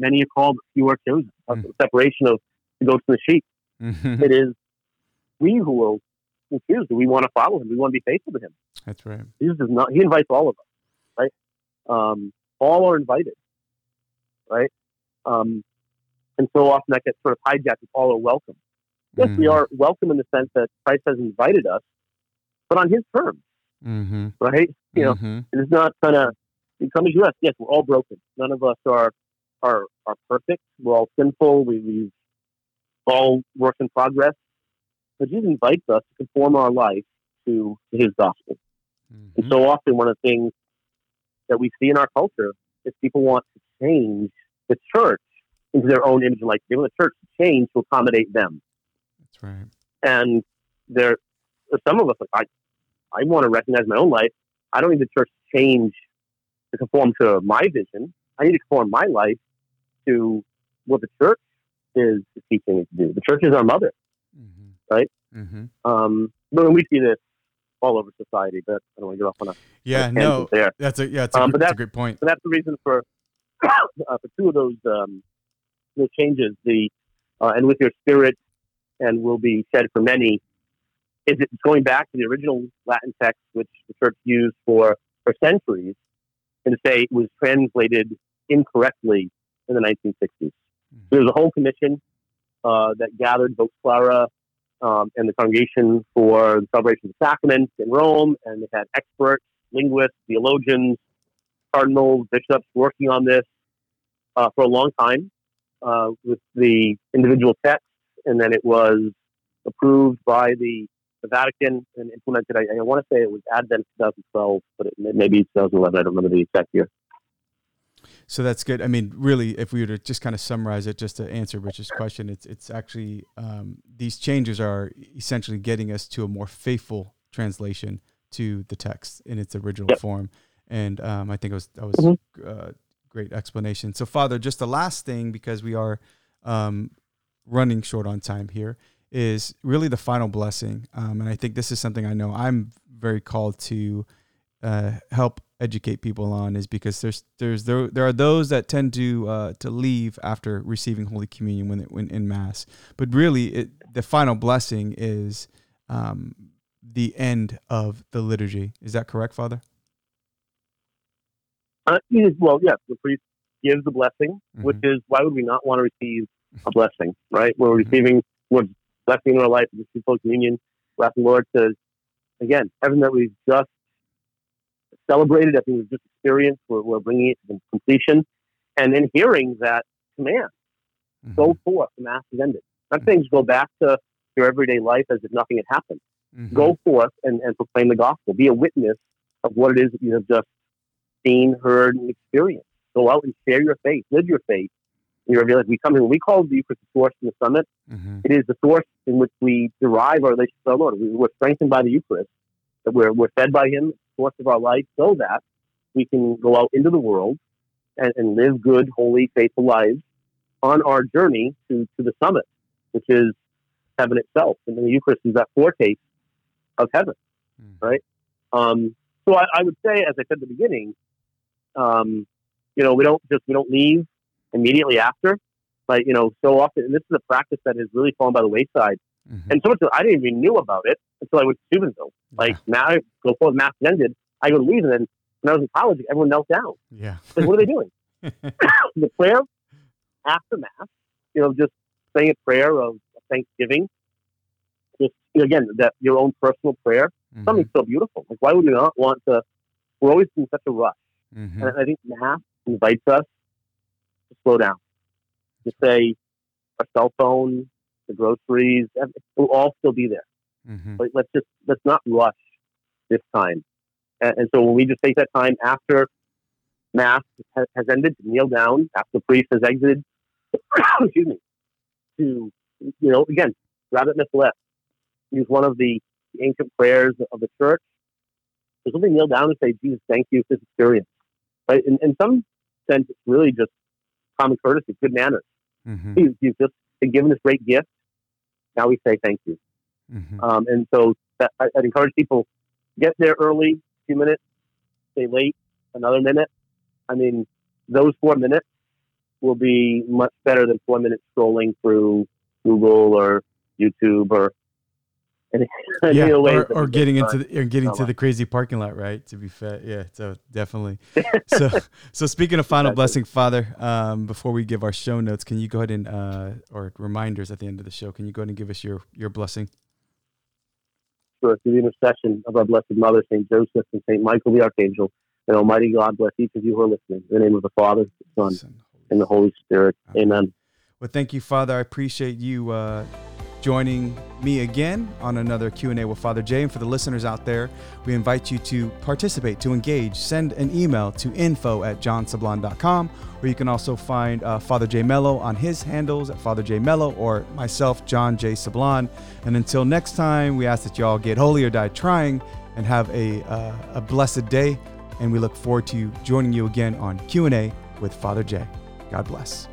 many are called, few are chosen. A Mm. separation of the goats and the sheep. Mm-hmm. It is we who will. Do we want to follow him? We want to be faithful to him? That's right. Jesus does not. He invites all of us, right? Um, all are invited, right? Um, and so often that gets sort of hijacked. as All are welcome. Yes, we Mhm. are welcome in the sense that Christ has invited us, but on His terms, Mm-hmm. right? You know, Mhm. it is not kind of you come to us. Yes, we're all broken. None of us are are are perfect. We're all sinful. We we all work in progress. But Jesus invites us to conform our life to, to His gospel. And Mhm. so often, one of the things that we see in our culture is people want to change the church into their own image and likeness. They want the church to change to accommodate them. That's right. And there, some of us, like, I, I want to recognize my own life. I don't need the church to change to conform to my vision. I need to conform my life to what the church is teaching me to do. The church is our mother. Mm-hmm. Right? Mm-hmm. Um, but when we see this all over society, but I don't want to get off on a Yeah. No. there. That's a yeah. It's a, Um, but it's a great point. So that's the reason for uh, for two of those um, those changes. The uh, and with your spirit and will be shed for many. Is it going back to the original Latin text, which the church used for for centuries, and to say it was translated incorrectly in the 1960s? There was a whole commission uh, that gathered Vox Clara um, and the Congregation for the Celebration of the Sacraments in Rome, and they had experts, linguists, theologians, cardinals, bishops working on this uh, for a long time uh, with the individual texts, and then it was approved by the, the Vatican and implemented. I, I want to say it was Advent 2012, but it may, maybe 2011. I don't remember the exact year. So that's good. I mean, really, if we were to just kind of summarize it, just to answer Rich's question, it's it's actually um, these changes are essentially getting us to a more faithful translation to the text in its original Yep. form. And um, I think it was that was Mhm. uh, great explanation. So, Father, just the last thing because we are um, running short on time here is really the final blessing. Um, and I think this is something I know I'm very called to uh, help educate people on is because there's there's there, there are those that tend to uh, to leave after receiving Holy Communion when it when in Mass, but really it, the final blessing is um, the end of the liturgy. Is that correct, Father? Uh, well, yes, the priest gives the blessing, which Mhm. is why would we not want to receive a blessing, right? We're Mhm. receiving Lord's blessing in our life, we receive Holy Communion. We're asking Lord to, again, everything that we've just celebrated, I think we've just experienced, we're, we're bringing it to completion. And then hearing that command, Mhm. go forth, the Mass is ended. Not saying just go back to your everyday life as if nothing had happened. Mhm. Go forth and, and proclaim the gospel. Be a witness of what it is that you have just seen, heard, and experienced. Go out and share your faith, live your faith. in your. We come here, we call the Eucharist the source in the summit. Mm-hmm. It is the source in which we derive our relationship with our Lord. We, we're strengthened by the Eucharist, that we're, we're fed by Him, source of our life so that we can go out into the world and, and live good, holy, faithful lives on our journey to, to the summit, which is heaven itself. And the Eucharist is that foretaste of heaven, mm. right? Um, so I, I, would say, as I said at the beginning, um, you know, we don't just we don't leave immediately after, but you know, so often, and this is a practice that has really fallen by the wayside. Mm-hmm. And so much I didn't even knew about it until I went to Steubenville. Yeah. Like now, before the mass ended, I go to leave, and then when I was in college, everyone knelt down. Yeah, like what are they doing? <laughs> <coughs> the prayer after mass, you know, just saying a prayer of thanksgiving. Just you know, again, that your own personal prayer, mm-hmm. something so beautiful. Like why would we not want to? We're always in such a rush, mm-hmm. and I think mass invites us to slow down, to say our cell phone, the groceries, will all still be there. Mm-hmm. But let's just let's not rush this time. And, and, so when we just take that time after mass has, has ended to kneel down, after the priest has exited, <coughs> excuse me, to you know again, rabbit miss left, use one of the ancient prayers of the church. Just simply kneel down and say, Jesus, thank you for this experience. Right? In, in some sense, it's really just common courtesy, good manners. Mm-hmm. You, you've just been given this great gift. Now we say thank you. Mm-hmm. Um, and so that, I, would encourage people get there early, a few minutes, stay late, another minute. I mean, those four minutes will be much better than four minutes scrolling through Google or YouTube or <laughs> yeah, or, or getting into the, or getting to the crazy parking lot, right? To be fair, yeah. So definitely. <laughs> so so speaking of final blessing, Father, um, before we give our show notes, can you go ahead and uh, or reminders at the end of the show? Can you go ahead and give us your your blessing? Sure. Through the intercession of our Blessed Mother, Saint Joseph, and Saint Michael the Archangel, and Almighty God bless each of you who are listening. In the name of the Father, the Son, and the Holy Spirit. Amen. Well, thank you, Father. I appreciate you. Uh, joining me again on another Q&A with Father Jay. And for the listeners out there, we invite you to participate, to engage. Send an email to info at johnsablan.com, or you can also find uh, Father J Mello on his handles at Father J Mello or myself, John J Sablan. And until next time, we ask that you all get holy or die trying and have a, uh, a blessed day. And we look forward to joining you again on Q&A with Father J. God bless.